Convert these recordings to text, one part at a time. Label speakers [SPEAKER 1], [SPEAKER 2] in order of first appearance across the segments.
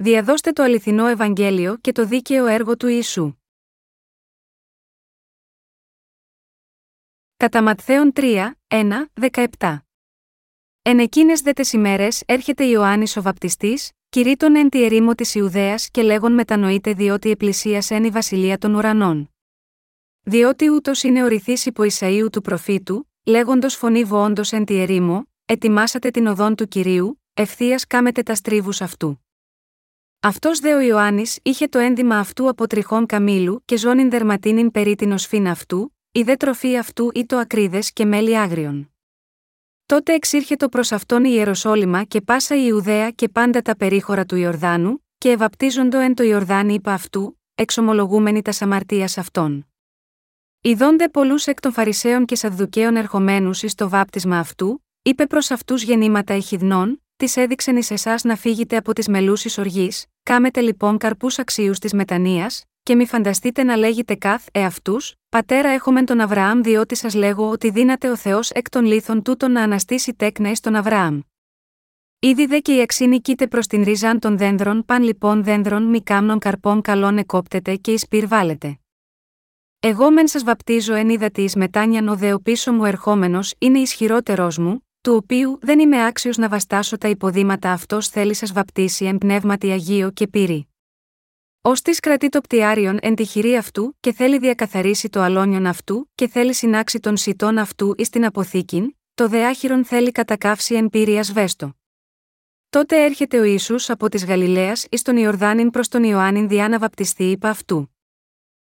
[SPEAKER 1] Διαδώστε το αληθινό Ευαγγέλιο και το δίκαιο έργο του Ιησού. Κατά Ματθαίον 3, 1, 17. Εν εκείνες δε τε ημέρες έρχεται Ιωάννης ο βαπτιστής, κηρύττων εν τη ερήμο της Ιουδαίας και λέγον μετανοείται διότι επλησίασεν η βασιλεία των ουρανών. Διότι ούτως είναι ο ρηθή υπό Ισαίου του προφήτου, λέγοντος φωνή βοόντος εν τη ερήμο, ετοιμάσατε την οδόν του κυρίου, ευθείας κάμετε τα στρίβους αυτού. Αυτός δε ο Ιωάννης είχε το ένδυμα αυτού από τριχών καμήλου και ζώνην δερματίνην περί την οσφήν αυτού, η δε τροφή αυτού ή το ακρίδες και μέλι άγριον. Τότε εξήρχετο προς αυτόν η Ιεροσόλυμα και πάσα η Ιουδαία και πάντα τα περίχωρα του Ιορδάνου, και ευαπτίζοντο εν το Ιορδάνη είπα αυτού, εξομολογούμενοι τα αμαρτία αυτών. Ιδώνται πολλούς εκ των Φαρισαίων και Σαδδουκαίων ερχομένους εις το βάπτισμα αυτού, είπε προς αυτούς γεννήματα εχιδνών, της έδειξεν εις εσάς να φύγετε από τις μελούσει οργής, κάμετε λοιπόν καρπούς αξίους της μετανία, και μη φανταστείτε να λέγετε καθ εαυτούς, Πατέρα έχομεν τον Αβραάμ, διότι σας λέγω ότι δύναται ο Θεός εκ των λίθων τούτων να αναστήσει τέκνα τον Αβραάμ. Ήδη δε και η αξίνη κοίται προς την ρίζαν των δένδρων, παν λοιπόν δένδρων μη κάμνων καρπών καλών εκόπτεται και εις πυρ βάλετε. Εγώ μεν σας βαπτίζω εν είδα της μετάνιαν ο δεο πίσω μου ερχόμενος είναι ισχυρότερός μου, του οποίου δεν είμαι άξιος να βαστάσω τα υποδήματα αυτός θέλει σας βαπτίσει εν πνεύματι Αγίο και πύρη. Ω της κρατεί το πτιάριον εν τη χειρή αυτού και θέλει διακαθαρίσει το αλόνιον αυτού και θέλει συνάξει τον σιτών αυτού εις την αποθήκην, το δεάχυρον θέλει κατακάυσει εν πύρη ασβέστο. Τότε έρχεται ο Ιησούς από της Γαλιλαίας εις τον Ιορδάνην προς τον Ιωάννην διά να βαπτιστεί υπ' αυτού.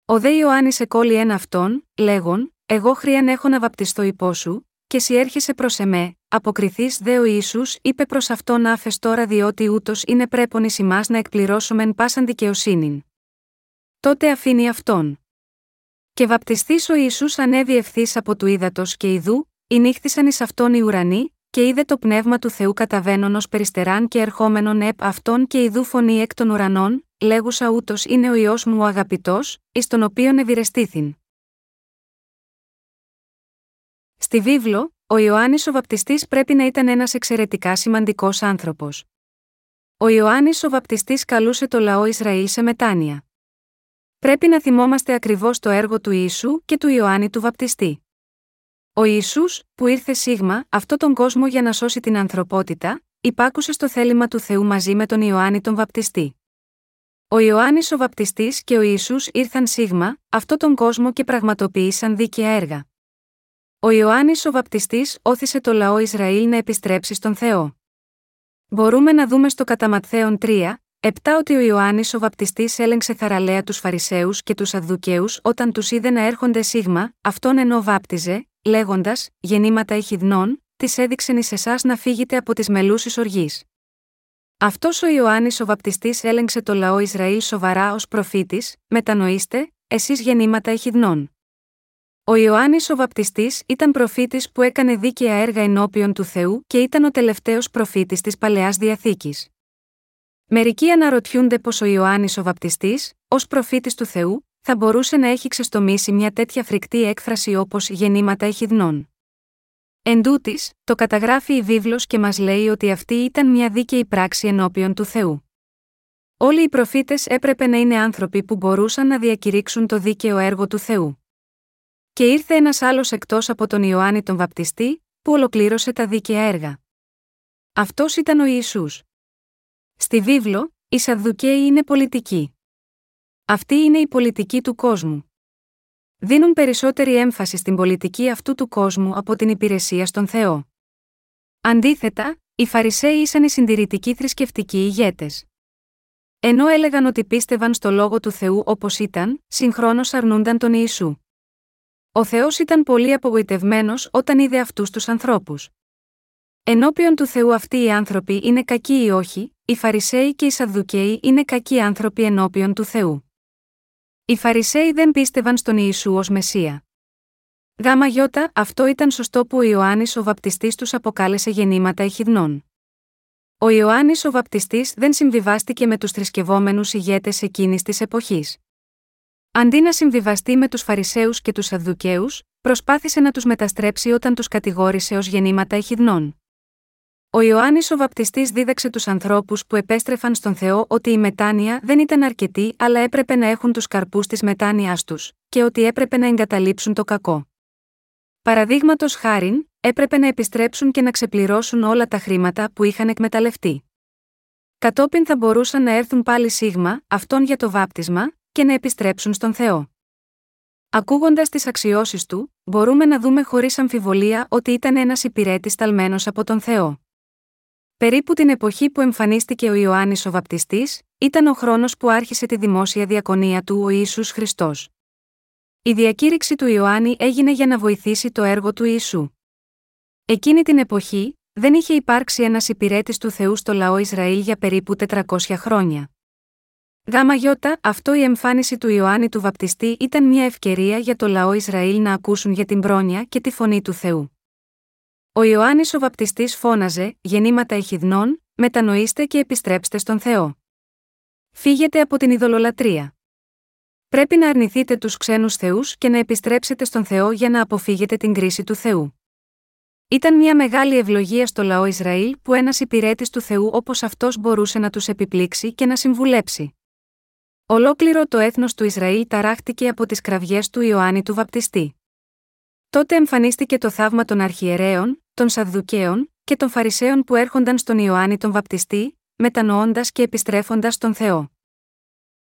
[SPEAKER 1] Ο δε Ιωάννης εκόλει εν αυτόν, λέγον, Εγώ χρίαν έχω να βαπτιστώ υπό σου, και σι έρχεσαι προς εμέ, αποκριθείς δε ο Ισού, είπε προς αυτόν άφες τώρα διότι ούτως είναι πρέπον εις εμά να εκπληρώσομεν πάσαν δικαιοσύνην. Τότε αφήνει αυτόν. Και βαπτιστής ο Ισού ανέβη ευθύς από του ύδατος και ιδού, νύχθησαν εις αυτόν οι ουρανοί, και είδε το πνεύμα του Θεού καταβαίνον ως περιστεράν και ερχόμενον επ αυτόν και ιδού φωνή εκ των ουρανών, λέγουσα ούτως είναι ο ιό μου ο αγαπητός, εις τον οποίον ευηρεστήθην. Στη βίβλο, ο Ιωάννης ο Βαπτιστής πρέπει να ήταν ένας εξαιρετικά σημαντικός άνθρωπος. Ο Ιωάννης ο Βαπτιστής καλούσε το λαό Ισραήλ σε μετάνοια. Πρέπει να θυμόμαστε ακριβώς το έργο του Ιησού και του Ιωάννη του Βαπτιστή. Ο Ισού, που ήρθε σίγμα αυτό τον κόσμο για να σώσει την ανθρωπότητα, υπάκουσε στο θέλημα του Θεού μαζί με τον Ιωάννη τον Βαπτιστή. Ο Ιωάννης ο Βαπτιστής και ο Ιησούς ήρθαν σίγμα αυτό τον κόσμο και πραγματοποίησαν δίκαια έργα. Ο Ιωάννης ο Βαπτιστής όθησε το λαό Ισραήλ να επιστρέψει στον Θεό. Μπορούμε να δούμε στο Καταματθέον 3, 7 ότι ο Ιωάννης ο Βαπτιστής έλεγξε θαραλέα τους Φαρισαίους και τους Αδδουκαίου όταν τους είδε να έρχονται σίγμα, αυτόν ενώ βάπτιζε, λέγοντας: Γεννήματα ηχηδνών, τη έδειξεν εις εσάς να φύγετε από τις μελούσει οργής. Αυτός ο Ιωάννης ο Βαπτιστής έλεγξε το λαό Ισραήλ σοβαρά ως προφήτης, μετανοήστε, εσείς γεννήματα ηχηδνών. Ο Ιωάννης ο Βαπτιστής ήταν προφήτης που έκανε δίκαια έργα ενώπιον του Θεού και ήταν ο τελευταίος προφήτης της παλαιάς διαθήκης. Μερικοί αναρωτιούνται πως ο Ιωάννης ο Βαπτιστής, ως προφήτης του Θεού, θα μπορούσε να έχει ξεστομίσει μια τέτοια φρικτή έκφραση όπως γεννήματα εχιδνών. Εν τούτης, το καταγράφει η βίβλος και μας λέει ότι αυτή ήταν μια δίκαιη πράξη ενώπιον του Θεού. Όλοι οι προφήτες έπρεπε να είναι άνθρωποι που μπορούσαν να διακηρύξουν το δίκαιο έργο του Θεού. Και ήρθε ένας άλλος εκτός από τον Ιωάννη τον Βαπτιστή, που ολοκλήρωσε τα δίκαια έργα. Αυτός ήταν ο Ιησούς. Στη βίβλο, οι Σαδδουκαίοι είναι πολιτικοί. Αυτή είναι η πολιτική του κόσμου. Δίνουν περισσότερη έμφαση στην πολιτική αυτού του κόσμου από την υπηρεσία στον Θεό. Αντίθετα, οι Φαρισαίοι ήσαν οι συντηρητικοί θρησκευτικοί ηγέτες. Ενώ έλεγαν ότι πίστευαν στο λόγο του Θεού όπως ήταν, συγχρόνως αρνούνταν τον Ιησού. Ο Θεός ήταν πολύ απογοητευμένος όταν είδε αυτούς τους ανθρώπους. Ενώπιον του Θεού αυτοί οι άνθρωποι είναι κακοί ή όχι, οι Φαρισαίοι και οι Σαδδουκαίοι είναι κακοί άνθρωποι ενώπιον του Θεού. Οι Φαρισαίοι δεν πίστευαν στον Ιησού ως Μεσσία. Γάμα γιώτα, αυτό ήταν σωστό που ο Ιωάννης ο Βαπτιστής τους αποκάλεσε γεννήματα εχιδνών. Ο Ιωάννης ο Βαπτιστής δεν συμβιβάστηκε με τους θρησκευόμενους ηγέτες εκείνης της εποχής. Αντί να συμβιβαστεί με τους Φαρισαίους και τους Σαδδουκαίους, προσπάθησε να τους μεταστρέψει όταν τους κατηγόρησε ως γεννήματα εχιδνών. Ο Ιωάννης ο βαπτιστής δίδαξε τους ανθρώπους που επέστρεφαν στον Θεό ότι η μετάνοια δεν ήταν αρκετή αλλά έπρεπε να έχουν τους καρπούς της μετάνοιάς τους και ότι έπρεπε να εγκαταλείψουν το κακό. Παραδείγματος χάριν, έπρεπε να επιστρέψουν και να ξεπληρώσουν όλα τα χρήματα που είχαν εκμεταλλευτεί. Κατόπιν θα μπορούσαν να έρθουν πάλι σίγμα, αυτόν για το βάπτισμα, και να επιστρέψουν στον Θεό. Ακούγοντας τις αξιώσεις του, μπορούμε να δούμε χωρίς αμφιβολία ότι ήταν ένας υπηρέτης ταλμένος από τον Θεό. Περίπου την εποχή που εμφανίστηκε ο Ιωάννης ο Βαπτιστής, ήταν ο χρόνος που άρχισε τη δημόσια διακονία του ο Ιησούς Χριστός. Η διακήρυξη του Ιωάννη έγινε για να βοηθήσει το έργο του Ιησού. Εκείνη την εποχή, δεν είχε υπάρξει ένας υπηρέτης του Θεού στο λαό Ισραήλ για περίπου 400 χρόνια. Γάμα γιώτα, αυτό η εμφάνιση του Ιωάννη του Βαπτιστή ήταν μια ευκαιρία για το λαό Ισραήλ να ακούσουν για την πρόνοια και τη φωνή του Θεού. Ο Ιωάννης ο Βαπτιστής φώναζε: Γεννήματα εχιδνών, μετανοήστε και επιστρέψτε στον Θεό. Φύγετε από την ειδωλολατρεία. Πρέπει να αρνηθείτε τους ξένους θεούς και να επιστρέψετε στον Θεό για να αποφύγετε την κρίση του Θεού. Ήταν μια μεγάλη ευλογία στο λαό Ισραήλ που ένας υπηρέτης του Θεού όπως αυτός μπορούσε να τους επιπλήξει και να συμβουλέψει. Ολόκληρο το έθνος του Ισραήλ ταράχτηκε από τις κραυγές του Ιωάννη του Βαπτιστή. Τότε εμφανίστηκε το θαύμα των αρχιερέων, των Σαδδουκαίων και των Φαρισαίων που έρχονταν στον Ιωάννη τον Βαπτιστή, μετανοώντας και επιστρέφοντας στον Θεό.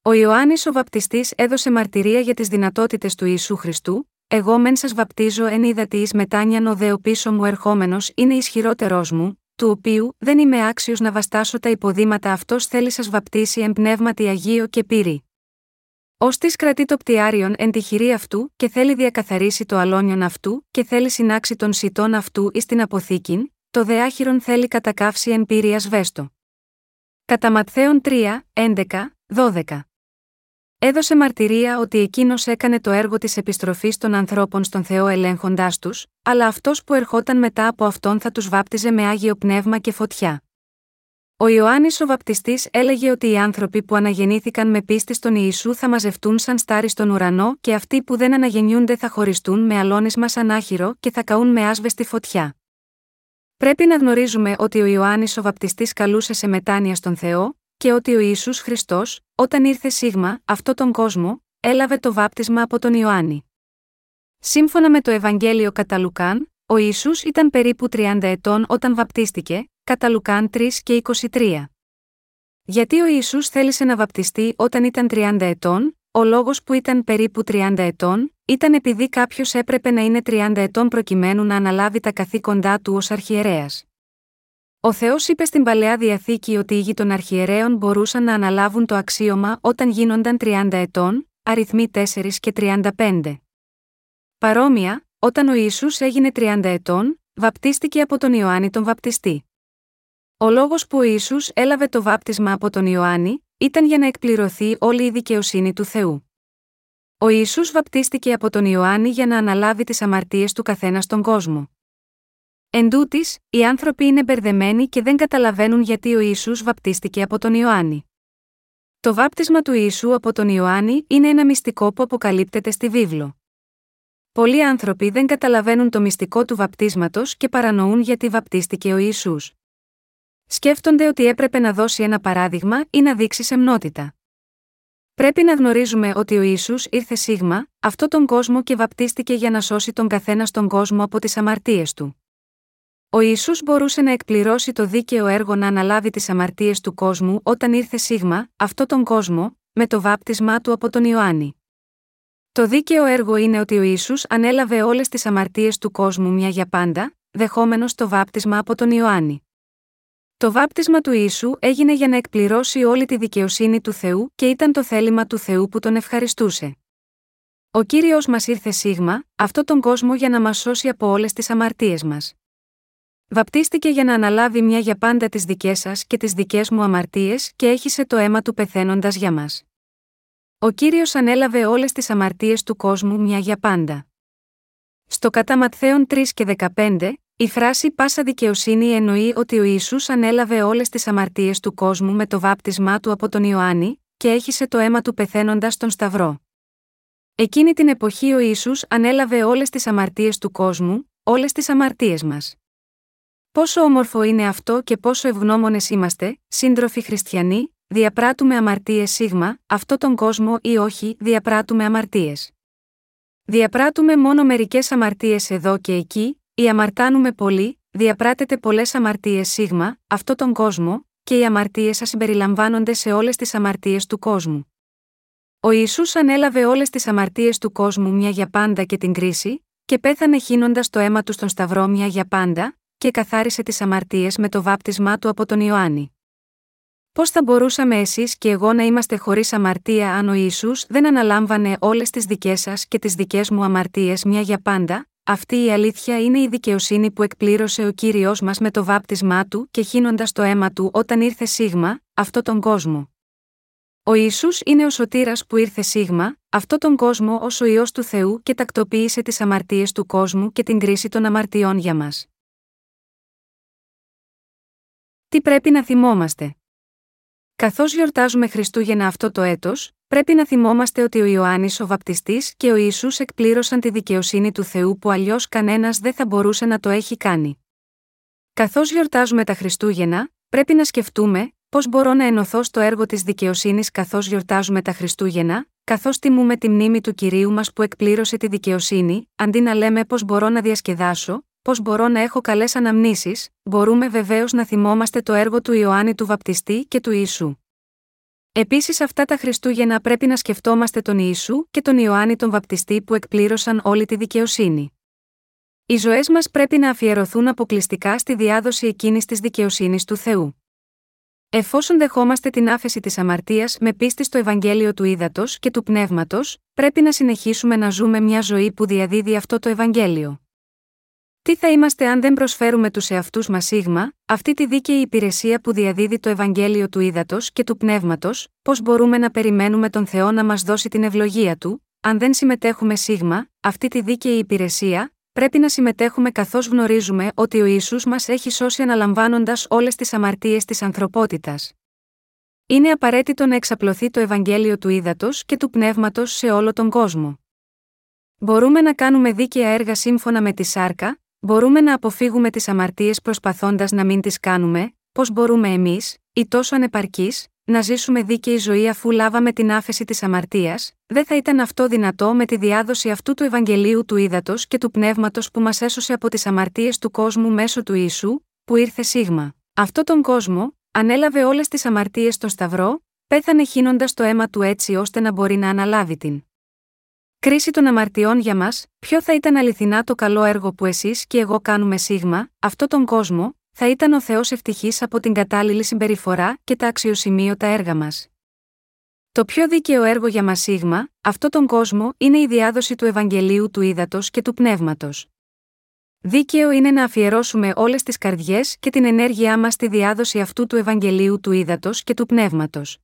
[SPEAKER 1] Ο Ιωάννης ο Βαπτιστής έδωσε μαρτυρία για τις δυνατότητες του Ιησού Χριστού, εγώ μεν σας βαπτίζω εν είδα τη μετάνιαν ο δέο πίσω μου ερχόμενος είναι ισχυρότερός μου, του οποίου δεν είμαι άξιος να βαστάσω τα υποδήματα αυτός θέλει σας βαπτίσει εν πνεύματι Αγίο και πύρη. Ω της κρατεί το πτιάριον εν τη χειρή αυτού και θέλει διακαθαρίσει το αλόνιον αυτού και θέλει συνάξει των σιτών αυτού εις την αποθήκην, το δεάχυρον θέλει κατακάυσει εν πύρη ασβέστο. Κατά Ματθαίον 3, 11, 12. Έδωσε μαρτυρία ότι εκείνος έκανε το έργο της επιστροφής των ανθρώπων στον Θεό ελέγχοντάς τους, αλλά αυτός που ερχόταν μετά από αυτόν θα τους βάπτιζε με άγιο πνεύμα και φωτιά. Ο Ιωάννης ο Βαπτιστής έλεγε ότι οι άνθρωποι που αναγεννήθηκαν με πίστη στον Ιησού θα μαζευτούν σαν στάρι στον ουρανό και αυτοί που δεν αναγεννιούνται θα χωριστούν με αλόνισμα σαν άχυρο και θα καούν με άσβεστη φωτιά. Πρέπει να γνωρίζουμε ότι ο Ιωάννης ο Βαπτιστής καλούσε σε μετάνοια στον Θεό, και ότι ο Ιησούς Χριστός, όταν ήρθε σίγμα, αυτό τον κόσμο, έλαβε το βάπτισμα από τον Ιωάννη. Σύμφωνα με το Ευαγγέλιο κατά Λουκάν, ο Ιησούς ήταν περίπου 30 ετών όταν βαπτίστηκε, κατά Λουκάν 3 και 23. Γιατί ο Ιησούς θέλησε να βαπτιστεί όταν ήταν 30 ετών, ο λόγος που ήταν περίπου 30 ετών, ήταν επειδή κάποιος έπρεπε να είναι 30 ετών προκειμένου να αναλάβει τα καθήκοντά του ως αρχιερέας. Ο Θεός είπε στην παλαιά διαθήκη ότι οι γη των αρχιερέων μπορούσαν να αναλάβουν το αξίωμα όταν γίνονταν 30 ετών, αριθμοί 4 και 35. Παρόμοια, όταν ο Ιησούς έγινε 30 ετών, βαπτίστηκε από τον Ιωάννη τον Βαπτιστή. Ο λόγος που ο Ιησούς έλαβε το βάπτισμα από τον Ιωάννη, ήταν για να εκπληρωθεί όλη η δικαιοσύνη του Θεού. Ο Ιησούς βαπτίστηκε από τον Ιωάννη για να αναλάβει τις αμαρτίες του καθένας στον κόσμο. Εν τούτης, οι άνθρωποι είναι μπερδεμένοι και δεν καταλαβαίνουν γιατί ο Ιησούς βαπτίστηκε από τον Ιωάννη. Το βάπτισμα του Ιησού από τον Ιωάννη είναι ένα μυστικό που αποκαλύπτεται στη βίβλο. Πολλοί άνθρωποι δεν καταλαβαίνουν το μυστικό του βαπτίσματος και παρανοούν γιατί βαπτίστηκε ο Ιησούς. Σκέφτονται ότι έπρεπε να δώσει ένα παράδειγμα ή να δείξει σεμνότητα. Πρέπει να γνωρίζουμε ότι ο Ισού ήρθε σίγμα, αυτό τον κόσμο και βαπτίστηκε για να σώσει τον καθένα στον κόσμο από τις αμαρτίες του. Ο Ιησούς μπορούσε να εκπληρώσει το δίκαιο έργο να αναλάβει τις αμαρτίες του κόσμου όταν ήρθε σίγμα, αυτό τον κόσμο, με το βάπτισμά του από τον Ιωάννη. Το δίκαιο έργο είναι ότι ο Ισού ανέλαβε όλες τις αμαρτίες του κόσμου μια για πάντα, δεχόμενος το βάπτισμα από τον Ιωάννη. Το βάπτισμα του Ιησού έγινε για να εκπληρώσει όλη τη δικαιοσύνη του Θεού και ήταν το θέλημα του Θεού που τον ευχαριστούσε. Ο κύριος μας ήρθε σίγμα, αυτό τον κόσμο για να μας σώσει από όλες τις αμαρτίες μας. Βαπτίστηκε για να αναλάβει μια για πάντα τις δικές σας και τις δικές μου αμαρτίες και έχισε το αίμα του πεθαίνοντας για μας. Ο κύριος ανέλαβε όλες τις αμαρτίες του κόσμου μια για πάντα. Στο κατά Ματθαίον 3 και 15, η φράση πάσα δικαιοσύνη εννοεί ότι ο Ιησούς ανέλαβε όλες τις αμαρτίες του κόσμου με το βάπτισμά του από τον Ιωάννη, και έχισε το αίμα του πεθαίνοντας στον Σταυρό. Εκείνη την εποχή ο Ιησούς ανέλαβε όλες τις αμαρτίες του κόσμου, όλες τις αμαρτίες μας. Πόσο όμορφο είναι αυτό και πόσο ευγνώμονες είμαστε, σύντροφοι χριστιανοί, διαπράττουμε αμαρτίες σίγμα, αυτό τον κόσμο ή όχι, διαπράττουμε αμαρτίες. Διαπράττουμε μόνο μερικές αμαρτίες εδώ και εκεί, ή αμαρτάνουμε πολύ, διαπράττεται πολλές αμαρτίες σίγμα, αυτό τον κόσμο, και οι αμαρτίες σα συμπεριλαμβάνονται σε όλες τις αμαρτίες του κόσμου. Ο Ισού ανέλαβε όλες τις αμαρτίες του κόσμου μια για πάντα και την κρίση, και πέθανε χύνοντας το αίμα του στον Σταυρό μια για πάντα, και καθάρισε τις αμαρτίες με το βάπτισμά του από τον Ιωάννη. Πώς θα μπορούσαμε εσείς και εγώ να είμαστε χωρίς αμαρτία αν ο Ισού δεν αναλάμβανε όλες τις δικές σας και τις δικές μου αμαρτίες μια για πάντα, αυτή η αλήθεια είναι η δικαιοσύνη που εκπλήρωσε ο κύριος μας με το βάπτισμά του και χύνοντας το αίμα του όταν ήρθε σίγμα, αυτό τον κόσμο. Ο Ιησούς είναι ο σωτήρας που ήρθε σίγμα, αυτό τον κόσμο ως ο Υιός του Θεού και τακτοποίησε τις αμαρτίες του κόσμου και την κρίση των αμαρτιών για μας. Τι πρέπει να θυμόμαστε. Καθώς γιορτάζουμε Χριστούγεννα αυτό το έτος, πρέπει να θυμόμαστε ότι ο Ιωάννης ο Βαπτιστής και ο Ιησούς εκπλήρωσαν τη δικαιοσύνη του Θεού που αλλιώς κανένας δεν θα μπορούσε να το έχει κάνει. Καθώς γιορτάζουμε τα Χριστούγεννα, πρέπει να σκεφτούμε πώς μπορώ να ενωθώ στο έργο της δικαιοσύνης καθώς γιορτάζουμε τα Χριστούγεννα, καθώς τιμούμε τη μνήμη του κυρίου μας που εκπλήρωσε τη δικαιοσύνη, αντί να λέμε πώς μπορώ να διασκεδάσω, πώς μπορώ να έχω καλές αναμνήσεις, μπορούμε βεβαίως να θυμόμαστε το έργο του Ιωάννη του Βαπτιστή και του Ιησού. Επίσης, αυτά τα Χριστούγεννα πρέπει να σκεφτόμαστε τον Ιησού και τον Ιωάννη τον Βαπτιστή που εκπλήρωσαν όλη τη δικαιοσύνη. Οι ζωές μας πρέπει να αφιερωθούν αποκλειστικά στη διάδοση εκείνης της δικαιοσύνης του Θεού. Εφόσον δεχόμαστε την άφεση της αμαρτίας με πίστη στο Ευαγγέλιο του Ήδατος και του Πνεύματος, πρέπει να συνεχίσουμε να ζούμε μια ζωή που διαδίδει αυτό το Ευαγγέλιο. Τι θα είμαστε αν δεν προσφέρουμε τους εαυτούς μας σίγμα, αυτή τη δίκαιη υπηρεσία που διαδίδει το Ευαγγέλιο του Ήδατος και του Πνεύματος, πώς μπορούμε να περιμένουμε τον Θεό να μας δώσει την ευλογία του, αν δεν συμμετέχουμε σίγμα, αυτή τη δίκαιη υπηρεσία, πρέπει να συμμετέχουμε καθώς γνωρίζουμε ότι ο ίσου μας έχει σώσει αναλαμβάνοντας όλες τις αμαρτίες της ανθρωπότητας. Είναι απαραίτητο να εξαπλωθεί το Ευαγγέλιο του Ήδατος και του Πνεύματος σε όλο τον κόσμο. Μπορούμε να κάνουμε δίκαια έργα σύμφωνα με τη σάρκα, Μπορούμε να αποφύγουμε τις αμαρτίες προσπαθώντας να μην τις κάνουμε, πώς μπορούμε εμείς, ή τόσο ανεπαρκείς, να ζήσουμε δίκαιη ζωή αφού λάβαμε την άφεση της αμαρτίας, δεν θα ήταν αυτό δυνατό με τη διάδοση αυτού του Ευαγγελίου του Ήδατος και του Πνεύματος που μας έσωσε από τις αμαρτίες του κόσμου μέσω του Ιησού, που ήρθε σίγμα. Αυτό τον κόσμο, ανέλαβε όλες τις αμαρτίες στο Σταυρό, πέθανε χύνοντας το αίμα του έτσι ώστε να μπορεί να αναλάβει την Κρίση των αμαρτιών για μας, ποιο θα ήταν αληθινά το καλό έργο που εσείς και εγώ κάνουμε σίγμα, αυτό τον κόσμο, θα ήταν ο Θεός ευτυχής από την κατάλληλη συμπεριφορά και τα αξιοσημείωτα έργα μας. Το πιο δίκαιο έργο για μας σίγμα, αυτό τον κόσμο, είναι η διάδοση του Ευαγγελίου του Ήδατος και του Πνεύματος. Δίκαιο είναι να αφιερώσουμε όλες τις καρδιές και την ενέργειά μας στη διάδοση αυτού του Ευαγγελίου του Ήδατος και του Πνεύματος.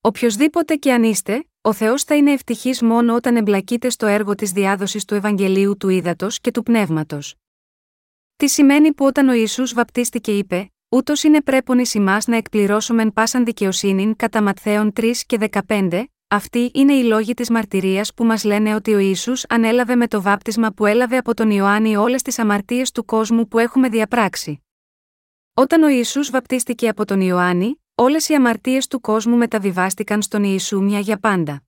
[SPEAKER 1] Οποιοδήποτε και αν είστε, ο Θεός θα είναι ευτυχής μόνο όταν εμπλακείτε στο έργο της διάδοσης του Ευαγγελίου του Ήδατος και του Πνεύματος. Τι σημαίνει που όταν ο Ισού βαπτίστηκε είπε, Ούτως είναι πρέπον ει εμάς να εκπληρώσουμε πάσαν δικαιοσύνη κατά Ματθαίων 3 και 15, αυτοί είναι οι λόγοι της μαρτυρίας που μας λένε ότι ο Ισού ανέλαβε με το βάπτισμα που έλαβε από τον Ιωάννη όλες τις αμαρτίες του κόσμου που έχουμε διαπράξει. Όταν ο Ιησούς βαπτίστηκε από τον Ιωάννη, Όλες οι αμαρτίες του κόσμου μεταβιβάστηκαν στον Ιησού μια για πάντα.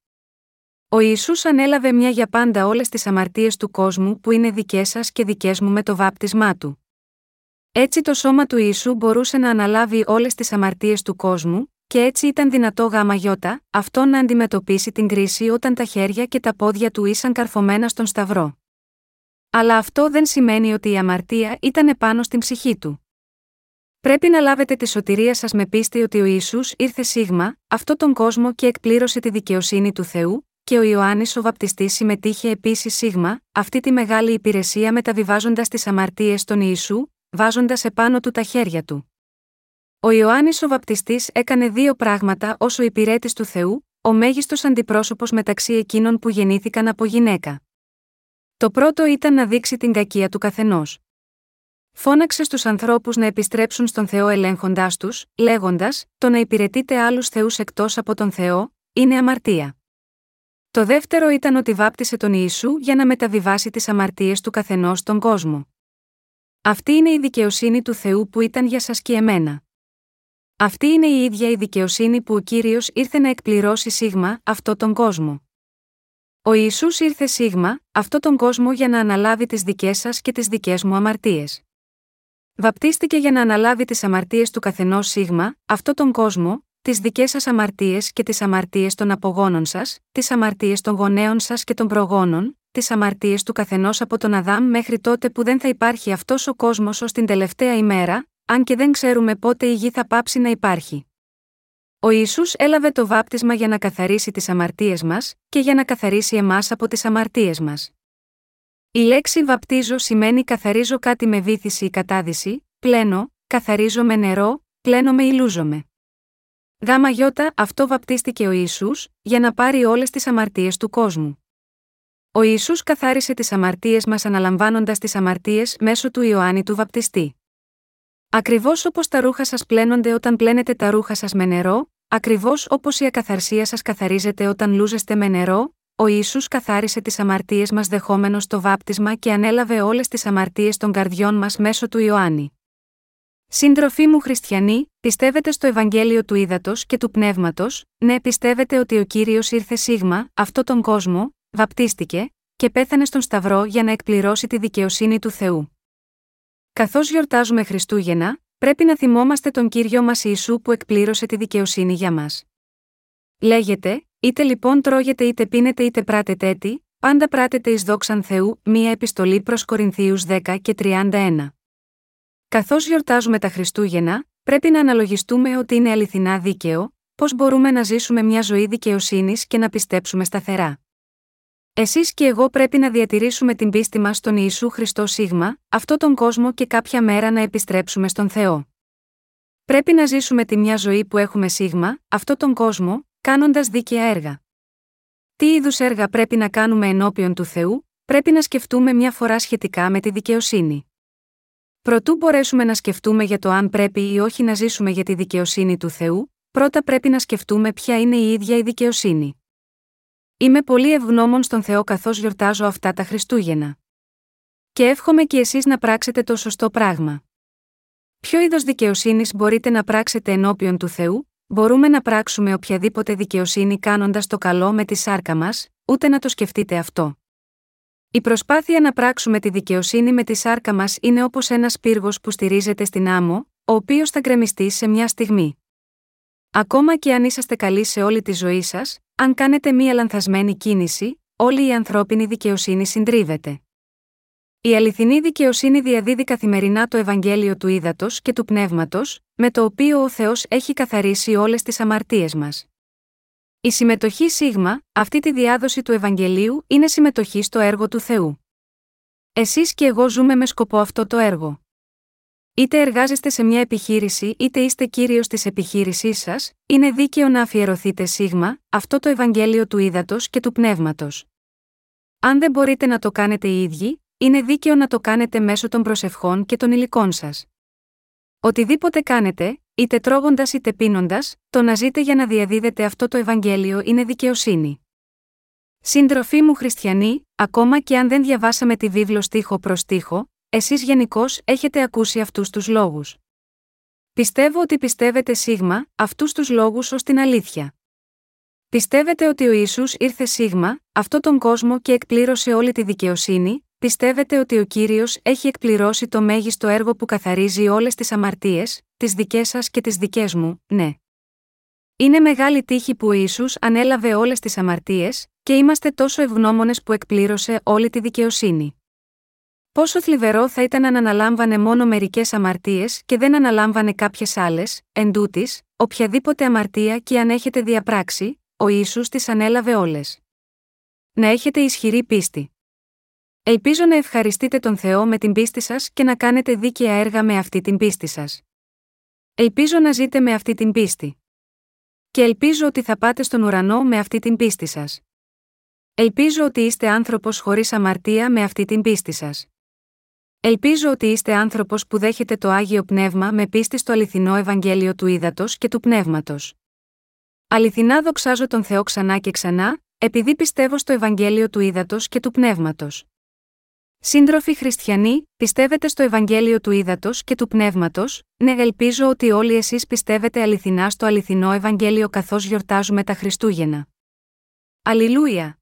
[SPEAKER 1] Ο Ιησούς ανέλαβε μια για πάντα όλες τις αμαρτίες του κόσμου που είναι δικές σας και δικές μου με το βάπτισμά του. Έτσι το σώμα του Ιησού μπορούσε να αναλάβει όλες τις αμαρτίες του κόσμου, και έτσι ήταν δυνατό γάμα γιώτα, αυτό να αντιμετωπίσει την κρίση όταν τα χέρια και τα πόδια του ήσαν καρφωμένα στον Σταυρό. Αλλά αυτό δεν σημαίνει ότι η αμαρτία ήταν επάνω στην ψυχή του. Πρέπει να λάβετε τη σωτηρία σας με πίστη ότι ο Ιησούς ήρθε σίγμα, αυτόν τον κόσμο και εκπλήρωσε τη δικαιοσύνη του Θεού, και ο Ιωάννης ο Βαπτιστής συμμετείχε επίσης σίγμα, αυτή τη μεγάλη υπηρεσία μεταβιβάζοντας τις αμαρτίες των Ιησού, βάζοντας επάνω του τα χέρια του. Ο Ιωάννης ο Βαπτιστής έκανε δύο πράγματα ως ο υπηρέτης του Θεού, ο μέγιστος αντιπρόσωπος μεταξύ εκείνων που γεννήθηκαν από γυναίκα. Το πρώτο ήταν να δείξει την κακία του καθενός. Φώναξε στους ανθρώπους να επιστρέψουν στον Θεό ελέγχοντάς τους, λέγοντας: Το να υπηρετείτε άλλους Θεούς εκτός από τον Θεό, είναι αμαρτία. Το δεύτερο ήταν ότι βάπτισε τον Ιησού για να μεταβιβάσει τις αμαρτίες του καθενός στον κόσμο. Αυτή είναι η δικαιοσύνη του Θεού που ήταν για σας και εμένα. Αυτή είναι η ίδια η δικαιοσύνη που ο Κύριος ήρθε να εκπληρώσει σίγμα αυτό τον κόσμο. Ο Ιησούς ήρθε σίγμα αυτό τον κόσμο για να αναλάβει τις δικές σας και τις δικές μου αμαρτίες. Βαπτίστηκε για να αναλάβει τις αμαρτίες του καθενός σίγμα, αυτό τον κόσμο, τις δικές σας αμαρτίες και τις αμαρτίες των απογόνων σας, τις αμαρτίες των γονέων σας και των προγόνων, τις αμαρτίες του καθενός από τον Αδάμ μέχρι τότε που δεν θα υπάρχει αυτός ο κόσμος ως την τελευταία ημέρα, αν και δεν ξέρουμε πότε η γη θα πάψει να υπάρχει. Ο Ιησούς έλαβε το βάπτισμα για να καθαρίσει τις αμαρτίες μας και για να καθαρίσει εμάς από τις αμαρτίες μας. Η λέξη βαπτίζω σημαίνει καθαρίζω κάτι με βήθηση ή κατάδυση, πλένω, καθαρίζω με νερό, πλένω με ηλούζομαι. Γάμα γιώτα αυτό βαπτίστηκε ο Ιησούς για να πάρει όλες τις αμαρτίες του κόσμου. Ο Ιησούς καθάρισε τις αμαρτίες μας αναλαμβάνοντας τις αμαρτίες μέσω του Ιωάννη του βαπτιστή. Ακριβώς όπως τα ρούχα σας πλένονται όταν πλένετε τα ρούχα σας με νερό, ακριβώς όπως η ακαθαρσία σας καθαρίζεται όταν λούζεστε με νερό, ο ίσου καθάρισε τις αμαρτίες μας δεχόμενος το βάπτισμα και ανέλαβε όλες τις αμαρτίες των καρδιών μας μέσω του Ιωάννη. Σύντροφοί μου χριστιανοί, πιστεύετε στο Ευαγγέλιο του Ήδατος και του Πνεύματος, ναι, πιστεύετε ότι ο κύριος ήρθε σίγμα, αυτό τον κόσμο, βαπτίστηκε, και πέθανε στον Σταυρό για να εκπληρώσει τη δικαιοσύνη του Θεού. Καθώς γιορτάζουμε Χριστούγεννα, πρέπει να θυμόμαστε τον κύριο μας Ιησού που εκπλήρωσε τη δικαιοσύνη για μας. Λέγεται, είτε λοιπόν τρώγετε είτε πίνετε είτε πράτετε έτη, πάντα πράτετε εις δόξαν Θεού, μία επιστολή προς Κορινθίους 10 και 31. Καθώς γιορτάζουμε τα Χριστούγεννα, πρέπει να αναλογιστούμε ότι είναι αληθινά δίκαιο, πώς μπορούμε να ζήσουμε μια ζωή δικαιοσύνης και να πιστέψουμε σταθερά. Εσείς και εγώ πρέπει να διατηρήσουμε την πίστη μας στον Ιησού Χριστό Σίγμα, αυτόν τον κόσμο και κάποια μέρα να επιστρέψουμε στον Θεό. Πρέπει να ζήσουμε τη μια ζωή που έχουμε Σίγμα, αυτόν τον κόσμο, κάνοντας δίκαια έργα. Τι είδους έργα πρέπει να κάνουμε ενώπιον του Θεού, πρέπει να σκεφτούμε μια φορά σχετικά με τη δικαιοσύνη. Προτού μπορέσουμε να σκεφτούμε για το αν πρέπει ή όχι να ζήσουμε για τη δικαιοσύνη του Θεού, πρώτα πρέπει να σκεφτούμε ποια είναι η ίδια η δικαιοσύνη. Είμαι πολύ ευγνώμων στον Θεό καθώς γιορτάζω αυτά τα Χριστούγεννα. Και εύχομαι και εσείς να πράξετε το σωστό πράγμα. Ποιο είδος δικαιοσύνης μπορείτε να πράξετε ενώπιον του Θεού, μπορούμε να πράξουμε οποιαδήποτε δικαιοσύνη κάνοντας το καλό με τη σάρκα μας, ούτε να το σκεφτείτε αυτό. Η προσπάθεια να πράξουμε τη δικαιοσύνη με τη σάρκα μας είναι όπως ένας πύργος που στηρίζεται στην άμμο, ο οποίος θα γκρεμιστεί σε μια στιγμή. Ακόμα και αν είσαστε καλοί σε όλη τη ζωή σας, αν κάνετε μία λανθασμένη κίνηση, όλη η ανθρώπινη δικαιοσύνη συντρίβεται. Η αληθινή δικαιοσύνη διαδίδει καθημερινά το Ευαγγέλιο του Ήδατος και του Πνεύματος, με το οποίο ο Θεός έχει καθαρίσει όλες τις αμαρτίες μας. Η συμμετοχή Σίγμα, αυτή τη διάδοση του Ευαγγελίου, είναι συμμετοχή στο έργο του Θεού. Εσείς και εγώ ζούμε με σκοπό αυτό το έργο. Είτε εργάζεστε σε μια επιχείρηση είτε είστε κύριος της επιχείρησής σας, είναι δίκαιο να αφιερωθείτε σίγμα, αυτό το Ευαγγέλιο του ύδατο και του πνεύματος. Αν δεν μπορείτε να το κάνετε οι ίδιοι, είναι δίκαιο να το κάνετε μέσω των προσευχών και των υλικών σας. Οτιδήποτε κάνετε, είτε τρώγοντας είτε πίνοντας, το να ζείτε για να διαδίδετε αυτό το Ευαγγέλιο είναι δικαιοσύνη. Σύντροφοί μου χριστιανοί, ακόμα και αν δεν διαβάσαμε τη βίβλο στίχο προς στίχο, Εσείς γενικώς έχετε ακούσει αυτούς τους λόγους. Πιστεύω ότι πιστεύετε σίγμα αυτούς τους λόγους ως την αλήθεια. Πιστεύετε ότι ο Ισού ήρθε σίγμα, αυτό τον κόσμο και εκπλήρωσε όλη τη δικαιοσύνη, πιστεύετε ότι ο κύριος έχει εκπληρώσει το μέγιστο έργο που καθαρίζει όλες τις αμαρτίες, τις δικές σας και τις δικές μου, ναι. Είναι μεγάλη τύχη που ο Ισού ανέλαβε όλες τις αμαρτίες, και είμαστε τόσο ευγνώμονες που εκπλήρωσε όλη τη δικαιοσύνη. Πόσο θλιβερό θα ήταν αν αναλάμβανε μόνο μερικές αμαρτίες και δεν αναλάμβανε κάποιες άλλες, εν τούτης, οποιαδήποτε αμαρτία και αν έχετε διαπράξει, ο Ιησούς τις ανέλαβε όλες. Να έχετε ισχυρή πίστη. Ελπίζω να ευχαριστείτε τον Θεό με την πίστη σας και να κάνετε δίκαια έργα με αυτή την πίστη σας. Ελπίζω να ζείτε με αυτή την πίστη. Και ελπίζω ότι θα πάτε στον ουρανό με αυτή την πίστη σας. Ελπίζω ότι είστε άνθρωπος χωρίς αμαρτία με αυτή την πίστη σας. Ελπίζω ότι είστε άνθρωπος που δέχεται το άγιο πνεύμα με πίστη στο αληθινό Ευαγγέλιο του ύδατο και του πνεύματος. Αληθινά δοξάζω τον Θεό ξανά και ξανά, επειδή πιστεύω στο Ευαγγέλιο του ύδατο και του πνεύματος. Σύντροφοι χριστιανοί, πιστεύετε στο Ευαγγέλιο του Ήδατος και του Πνεύματος, ναι, ελπίζω ότι όλοι εσείς πιστεύετε αληθινά στο αληθινό Ευαγγέλιο καθώς γιορτάζουμε τα Χριστούγεννα. Αλληλούια!